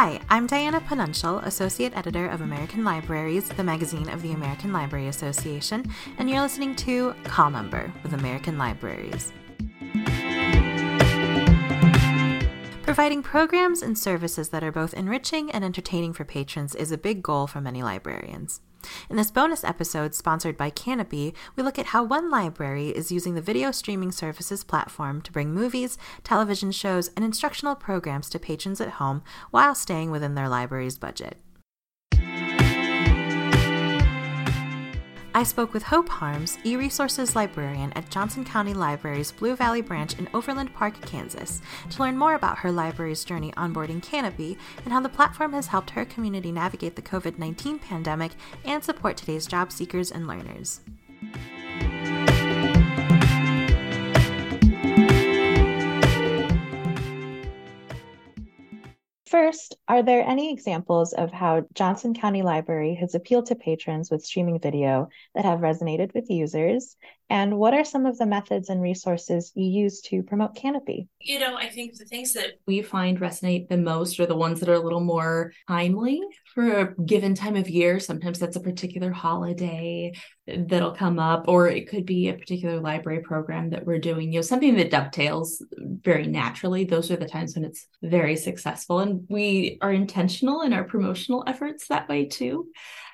Hi, I'm Diana Panuncial, Associate Editor of American Libraries, the magazine of the American Library Association, and you're listening to Call Number with American Libraries. Providing programs and services that are both enriching and entertaining for patrons is a big goal for many librarians. In this bonus episode, sponsored by Kanopy, we look at how one library is using the video streaming services platform to bring movies, television shows, and instructional programs to patrons at home while staying within their library's budget. I spoke with Hope Harms, e-resources librarian at Johnson County Library's Blue Valley branch in Overland Park, Kansas, to learn more about her library's journey onboarding Kanopy and how the platform has helped her community navigate the COVID 19 pandemic and support today's job seekers and learners. First, are there any examples of how Johnson County Library has appealed to patrons with streaming video that have resonated with users? And what are some of the methods and resources you use to promote Kanopy? You know, I think the things that we find resonate the most are the ones that are a little more timely for a given time of year. Sometimes that's a particular holiday that'll come up, or it could be a particular library program that we're doing, you know, something that dovetails very naturally. Those are the times when it's very successful. And we are intentional in our promotional efforts that way too.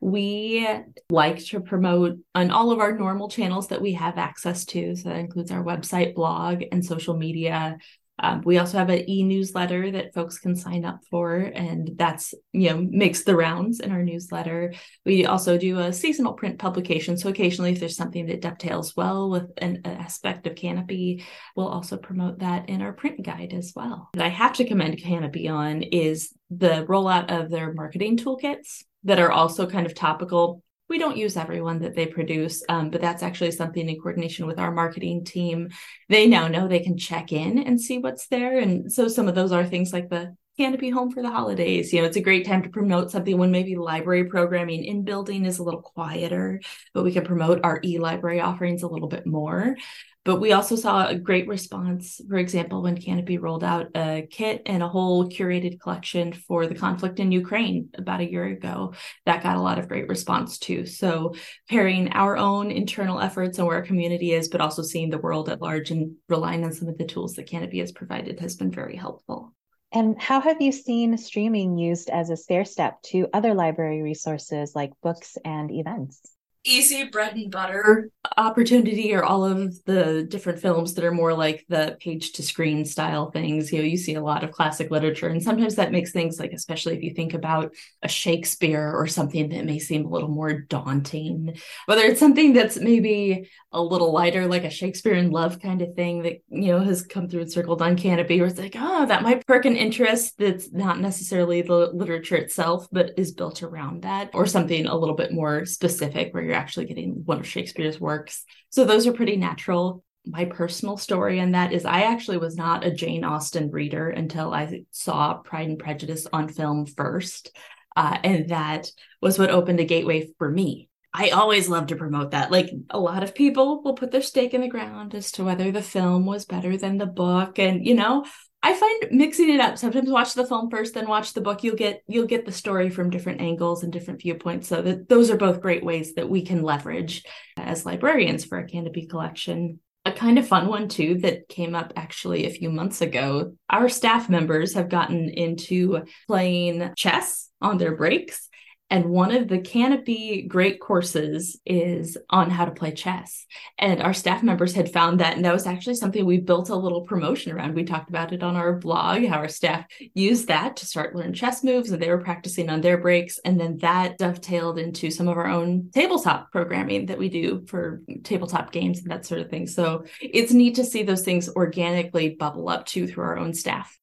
We like to promote on all of our normal channels that we have access to. So that includes our website, blog, and social media. Um, we also have an e-newsletter that folks can sign up for, and that's you know makes the rounds in our newsletter. We also do a seasonal print publication, so occasionally, if there's something that dovetails well with an, an aspect of Kanopy, we'll also promote that in our print guide as well. That I have to commend Kanopy on is the rollout of their marketing toolkits that are also kind of topical. We don't use everyone that they produce, um, but that's actually something in coordination with our marketing team. They now know they can check in and see what's there. And so some of those are things like the Kanopy home for the holidays. You know, it's a great time to promote something when maybe library programming in building is a little quieter, but we can promote our e library offerings a little bit more. But we also saw a great response, for example, when Kanopy rolled out a kit and a whole curated collection for the conflict in Ukraine about a year ago. That got a lot of great response too. So pairing our own internal efforts and where our community is, but also seeing the world at large and relying on some of the tools that Kanopy has provided has been very helpful. And how have you seen streaming used as a stair step to other library resources like books and events? Easy bread and butter opportunity or all of the different films that are more like the page to screen style things. You know you see a lot of classic literature and sometimes that makes things like especially if you think about a shakespeare or something that may seem a little more daunting whether it's something that's maybe a little lighter like a shakespeare in love kind of thing that you know has come through and circled on Kanopy, where it's like oh that might perk an interest that's not necessarily the literature itself but is built around that or something a little bit more specific where you're actually getting one of Shakespeare's works. So those are pretty natural. My personal story in that is I actually was not a Jane Austen reader until I saw Pride and Prejudice on film first. Uh, and that was what opened a gateway for me. I always love to promote that. Like a lot of people will put their stake in the ground as to whether the film was better than the book. And, you know, I find mixing it up. Sometimes watch the film first, then watch the book. You'll get you'll get the story from different angles and different viewpoints. So that those are both great ways that we can leverage as librarians for a Kanopy collection. A kind of fun one too that came up actually a few months ago. Our staff members have gotten into playing chess on their breaks and one of the Kanopy great courses is on how to play chess. And our staff members had found that. And that was actually something we built a little promotion around. We talked about it on our blog, how our staff used that to start learn chess moves and they were practicing on their breaks. And then that dovetailed into some of our own tabletop programming that we do for tabletop games and that sort of thing. So it's neat to see those things organically bubble up too through our own staff.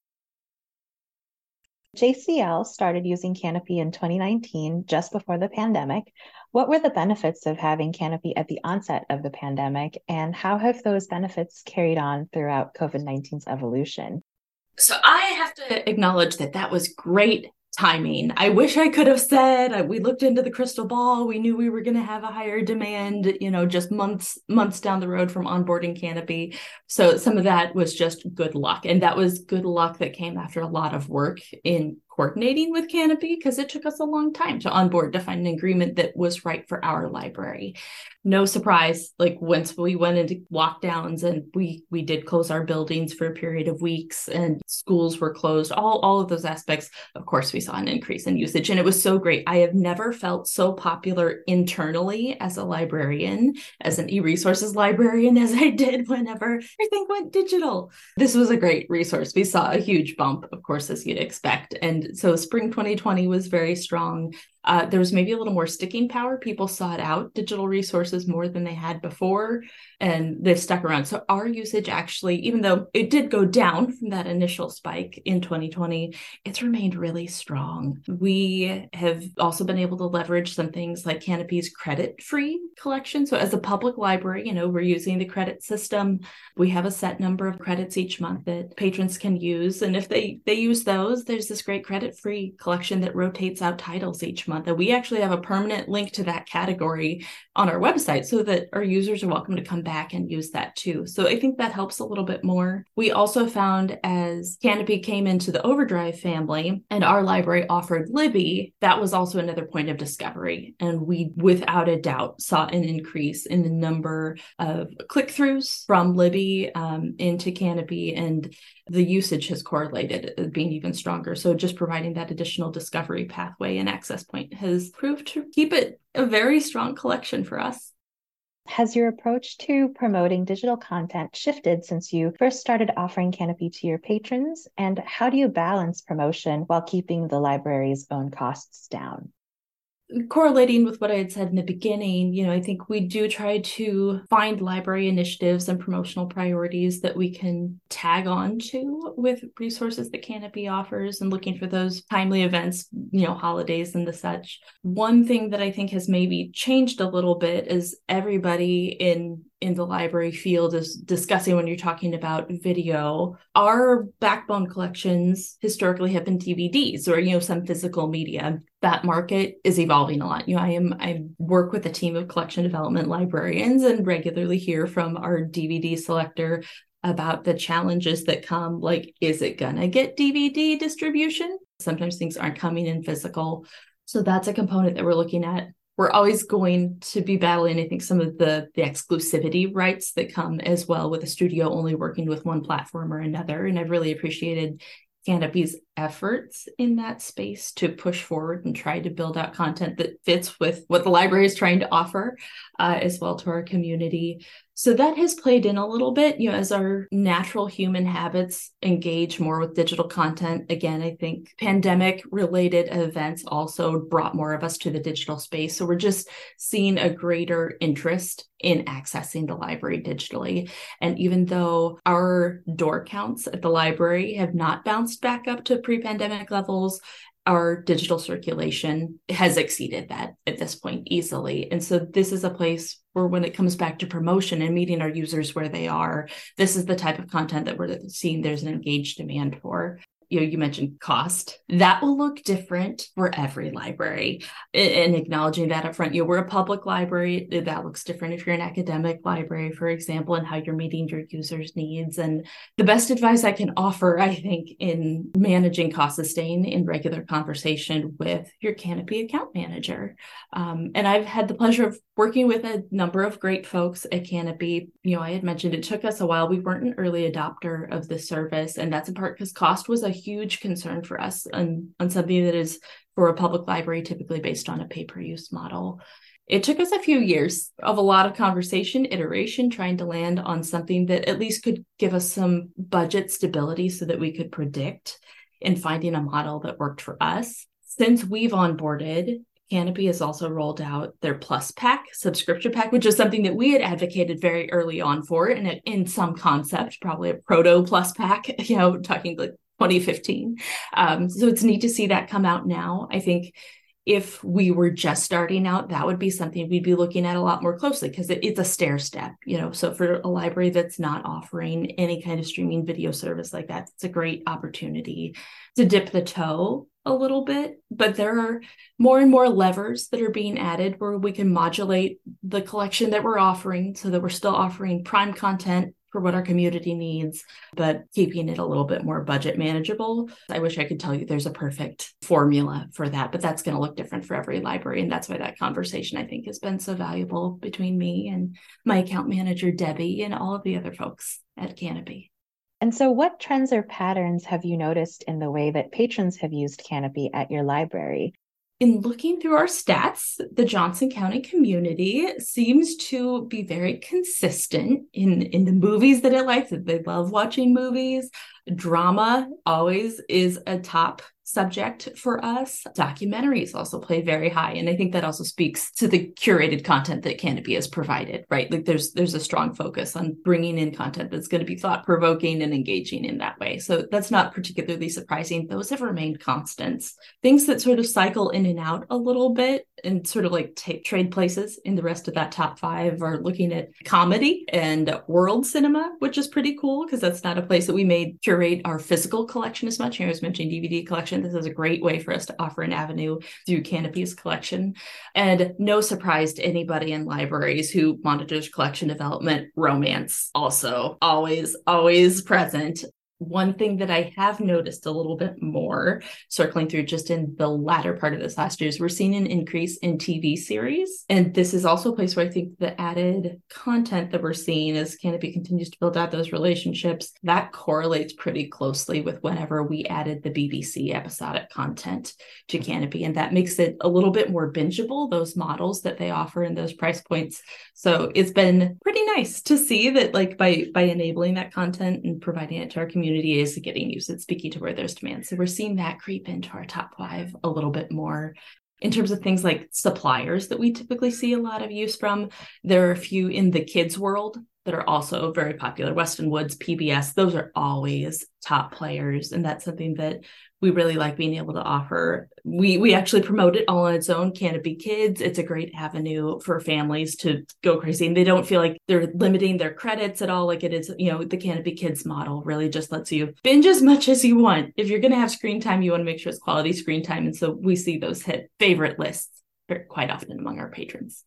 JCL started using Kanopy in 2019, just before the pandemic. What were the benefits of having Kanopy at the onset of the pandemic, and how have those benefits carried on throughout COVID 19's evolution? So, I have to acknowledge that that was great timing. I wish I could have said uh, we looked into the crystal ball. We knew we were going to have a higher demand, you know, just months months down the road from onboarding Kanopy. So some of that was just good luck, and that was good luck that came after a lot of work in coordinating with Kanopy because it took us a long time to onboard to find an agreement that was right for our library. No surprise like once we went into lockdowns and we we did close our buildings for a period of weeks and schools were closed all all of those aspects of course we saw an increase in usage. And it was so great. I have never felt so popular internally as a librarian as an e-resources librarian as i did whenever everything went digital. This was a great resource. We saw a huge bump of course as you'd expect. And so spring 2020 was very strong uh, there was maybe a little more sticking power. People sought out digital resources more than they had before, and they've stuck around. So our usage actually, even though it did go down from that initial spike in 2020, it's remained really strong. We have also been able to leverage some things like Kanopy's credit-free collection. So as a public library, you know, we're using the credit system. We have a set number of credits each month that patrons can use, and if they they use those, there's this great credit-free collection that rotates out titles each month month. And we actually have a permanent link to that category on our website so that our users are welcome to come back and use that too. So I think that helps a little bit more. We also found as Kanopy came into the Overdrive family and our library offered Libby, that was also another point of discovery. And we, without a doubt, saw an increase in the number of click throughs from Libby um, into Kanopy, And the usage has correlated uh, being even stronger. So just providing that additional discovery pathway and access point has proved to keep it a very strong collection for us. Has your approach to promoting digital content shifted since you first started offering Kanopy to your patrons? And how do you balance promotion while keeping the library's own costs down? Correlating with what I had said in the beginning, you know, I think we do try to find library initiatives and promotional priorities that we can tag on to with resources that Kanopy offers and looking for those timely events, you know, holidays and the such. One thing that I think has maybe changed a little bit is everybody in in the library field is discussing when you're talking about video our backbone collections historically have been dvds or you know some physical media. That market is evolving a lot. You know i am i work with a team of collection development librarians and regularly hear from our dvd selector about the challenges that come like is it gonna get dvd distribution? Sometimes things aren't coming in physical. So that's a component that we're looking at we're always going to be battling i think some of the the exclusivity rights that come as well with a studio only working with one platform or another and i've really appreciated Kanopy's efforts in that space to push forward and try to build out content that fits with what the library is trying to offer uh, as well to our community. So that has played in a little bit, you know, as our natural human habits engage more with digital content. Again, I think pandemic related events also brought more of us to the digital space. So we're just seeing a greater interest in accessing the library digitally. And even though our door counts at the library have not bounced back up to pre pandemic levels, our digital circulation has exceeded that at this point easily. And so this is a place where when it comes back to promotion and meeting our users where they are, this is the type of content that we're seeing there's an engaged demand for you know, you mentioned cost. That will look different for every library. And acknowledging that up front, you know, we're a public library. That looks different if you're an academic library, for example, and how you're meeting your users' needs. And the best advice I can offer, I think, in managing cost sustain in regular conversation with your Kanopy account manager. Um, and I've had the pleasure of working with a number of great folks at Kanopy You know, I had mentioned it took us a while. We weren't an early adopter of the service, and that's in part because cost was a huge concern for us on, on something that is for a public library typically based on a pay-per-use model. It took us a few years of a lot of conversation, iteration, trying to land on something that at least could give us some budget stability so that we could predict and finding a model that worked for us. Since we've onboarded, Kanopy has also rolled out their Plus Pack subscription pack, which is something that we had advocated very early on for, and in some concept, probably a proto Plus Pack, you know, talking like 2015. Um, so it's neat to see that come out now. I think if we were just starting out, that would be something we'd be looking at a lot more closely because it, it's a stair step, you know. So for a library that's not offering any kind of streaming video service like that, it's a great opportunity to dip the toe a little bit. But there are more and more levers that are being added where we can modulate the collection that we're offering so that we're still offering prime content for what our community needs, but keeping it a little bit more budget manageable. I wish I could tell you there's a perfect formula for that, but that's going to look different for every library. And that's why that conversation I think has been so valuable between me and my account manager, Debbie, and all of the other folks at Kanopy. And so, what trends or patterns have you noticed in the way that patrons have used Kanopy at your library? In looking through our stats, the Johnson County community seems to be very consistent in, in the movies that it likes. They love watching movies. Drama always is a top subject for us. Documentaries also play very high. And I think that also speaks to the curated content that Kanopy has provided, right? Like there's there's a strong focus on bringing in content that's going to be thought provoking and engaging in that way. So that's not particularly surprising. Those have remained constants. Things that sort of cycle in and out a little bit and sort of like take trade places in the rest of that top five are looking at comedy and world cinema, which is pretty cool because that's not a place that we may curate our physical collection as much. Here I was mentioning DVD collection collection. This is a great way for us to offer an avenue through Kanopy's collection. And no surprise to anybody in libraries who monitors collection development, romance also always, always present one thing that I have noticed a little bit more circling through just in the latter part of this last year is we're seeing an increase in TV series. And this is also a place where I think the added content that we're seeing as Kanopy continues to build out those relationships, that correlates pretty closely with whenever we added the BBC episodic content to mm-hmm. Kanopy. And that makes it a little bit more bingeable, those models that they offer and those price points. So it's been pretty nice to see that like by by enabling that content and providing it to our community community is getting used. It's speaking to where there's demand. So we're seeing that creep into our top five a little bit more. In terms of things like suppliers that we typically see a lot of use from, there are a few in the kids world that are also very popular. Weston Woods, PBS, those are always top players. And that's something that we really like being able to offer. We we actually promote it all on its own. Kanopy Kids, it's a great avenue for families to go crazy, and they don't feel like they're limiting their credits at all. Like it is, you know, the Kanopy Kids model really just lets you binge as much as you want. If you're going to have screen time, you want to make sure it's quality screen time, and so we see those hit favorite lists quite often among our patrons.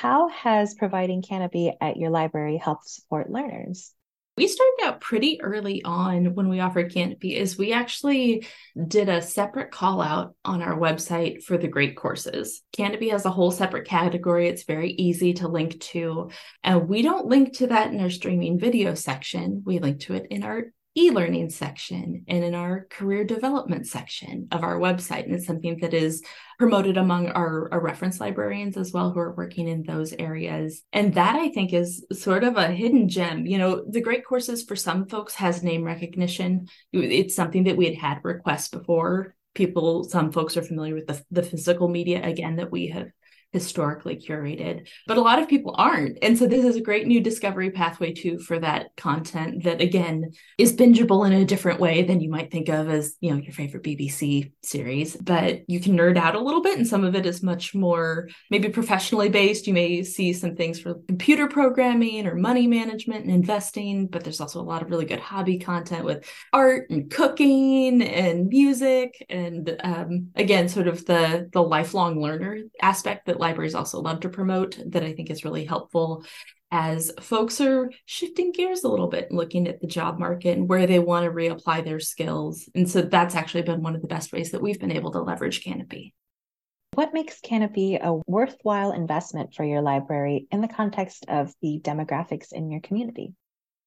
How has providing Kanopy at your library helped support learners? we started out pretty early on when we offered Kanopy is we actually did a separate call out on our website for the great courses. Kanopy has a whole separate category. It's very easy to link to. And we don't link to that in our streaming video section. We link to it in our e-learning section and in our career development section of our website. And it's something that is promoted among our, our, reference librarians as well who are working in those areas. And that i think is sort of a hidden gem. You know the great courses for some folks has name recognition. It's something that we had had requests before. People some folks are familiar with the, the physical media again that we have historically curated, but a lot of people aren't. And so this is a great new discovery pathway too for that content that again is bingeable in a different way than you might think of as, you know, your favorite BBC series, but you can nerd out a little bit and some of it is much more maybe professionally based. You may see some things for computer programming or money management and investing, but there's also a lot of really good hobby content with art and cooking and music and um, again sort of the the lifelong learner aspect that libraries also love to promote that I think is really helpful as folks are shifting gears a little bit looking at the job market and where they want to reapply their skills. And so that's actually been one of the best ways that we've been able to leverage Kanopy. What makes Kanopy a worthwhile investment for your library in the context of the demographics in your community?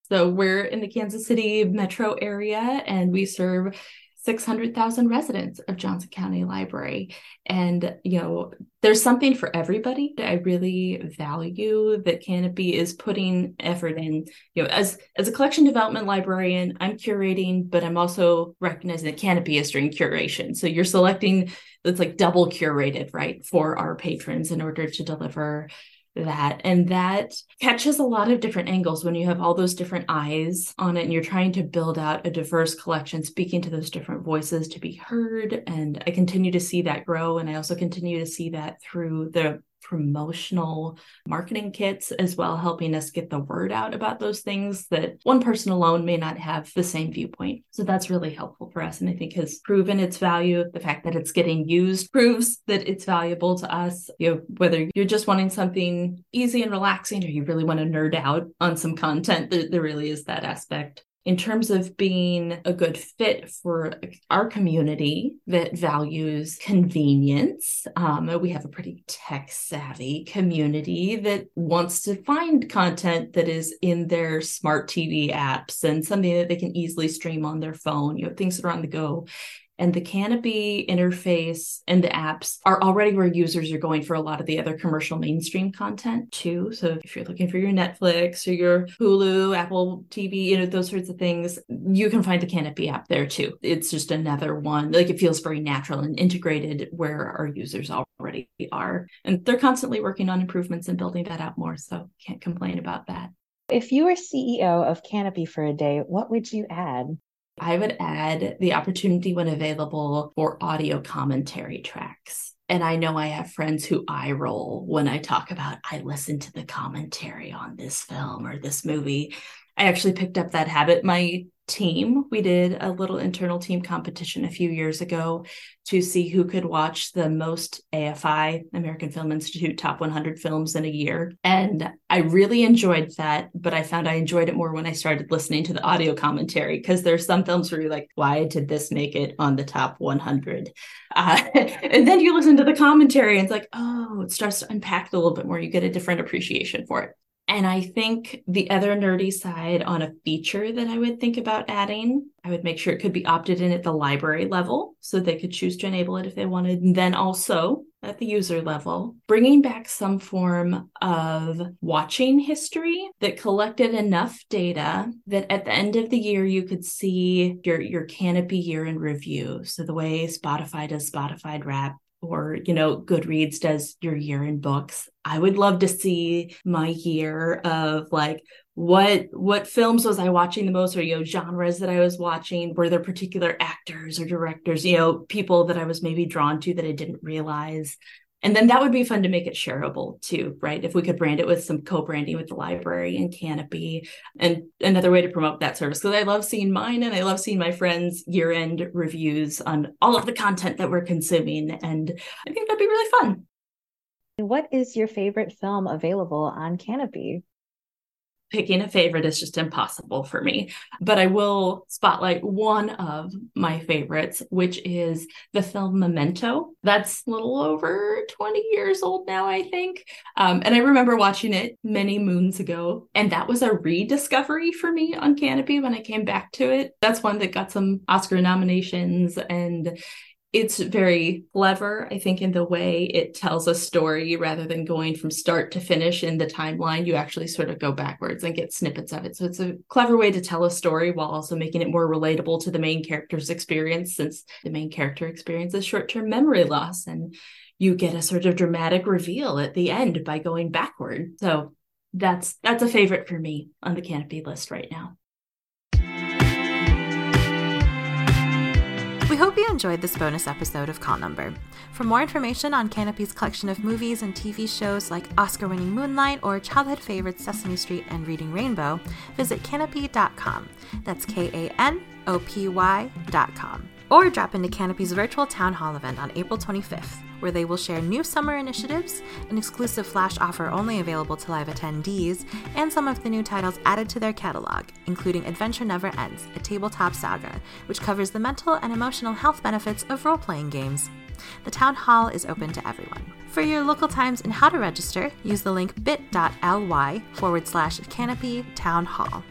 So, we're in the Kansas City metro area and we serve 600,000 residents of Johnson County Library. And, you know, there's something for everybody. That I really value that Kanopy is putting effort in, you know, as, as a collection development librarian, I'm curating, but I'm also recognizing that Kanopy is doing curation. So you're selecting it's like double curated, right, for our patrons in order to deliver that. And that catches a lot of different angles when you have all those different eyes on it and you're trying to build out a diverse collection speaking to those different voices to be heard. And i continue to see that grow. And i also continue to see that through the promotional marketing kits as well, helping us get the word out about those things that one person alone may not have the same viewpoint. So that's really helpful for us. And I think has proven its value. The fact that it's getting used proves that it's valuable to us. You know, whether you're just wanting something easy and relaxing or you really want to nerd out on some content, there, there really is that aspect in terms of being a good fit for our community that values convenience. Um, we have a pretty tech savvy community that wants to find content that is in their smart TV apps and something that they can easily stream on their phone, you know, things that are on the go and the Kanopy interface and the apps are already where users are going for a lot of the other commercial mainstream content too. So if you're looking for your Netflix or your Hulu, Apple TV, you know, those sorts of things, you can find the Kanopy app there too. It's just another one. Like it feels very natural and integrated where our users already are. And they're constantly working on improvements and building that out more. So can't complain about that. If you were CEO of Kanopy for a day, what would you add? I would add the opportunity when available for audio commentary tracks. And I know I have friends who eye roll when I talk about, I listened to the commentary on this film or this movie. I actually picked up that habit. My team. We did a little internal team competition a few years ago to see who could watch the most AFI, American Film Institute top 100 films in a year. And I really enjoyed that, but I found I enjoyed it more when I started listening to the audio commentary because there's some films where you're like, why did this make it on the top 100? Uh, and then you listen to the commentary and it's like, oh, it starts to unpack a little bit more. You get a different appreciation for it. And I think the other nerdy side on a feature that I would think about adding, I would make sure it could be opted in at the library level so they could choose to enable it if they wanted. And then also at the user level, bringing back some form of watching history that collected enough data that at the end of the year you could see your, your Kanopy year in review. So the way Spotify does Spotify Wrap or you know goodreads does your year in books. I would love to see my year of like what what films was i watching the most or you know genres that i was watching. Were there particular actors or directors you know people that i was maybe drawn to that i didn't realize and then that would be fun to make it shareable too, right? If we could brand it with some co-branding with the library and Kanopy and another way to promote that service. Because I love seeing mine and I love seeing my friends' year-end reviews on all of the content that we're consuming. And I think that'd be really fun. What is your favorite film available on Kanopy? Picking a favorite is just impossible for me. But I will spotlight one of my favorites, which is the film Memento. That's a little over 20 years old now, I think. Um, and I remember watching it many moons ago. And that was a rediscovery for me on Kanopy when I came back to it. That's one that got some Oscar nominations and it's very clever, I think, in the way it tells a story rather than going from start to finish in the timeline. You actually sort of go backwards and get snippets of it. So it's a clever way to tell a story while also making it more relatable to the main character's experience, since the main character experiences short term memory loss. And you get a sort of dramatic reveal at the end by going backward. So that's that's a favorite for me on the Kanopy list right now. We hope you enjoyed this bonus episode of Call Number. For more information on Kanopy's collection of movies and TV shows like Oscar winning Moonlight or childhood favorites Sesame Street and Reading Rainbow, visit kanopy.com. That's K A N O P Y.com. Or drop into Kanopy's virtual town hall event on April 25th where they will share new summer initiatives, an exclusive flash offer only available to live attendees, and some of the new titles added to their catalog, including Adventure Never Ends, a tabletop saga, which covers the mental and emotional health benefits of role playing games. The town hall is open to everyone. For your local times and how to register, use the link bit.ly forward slash kanopy town hall.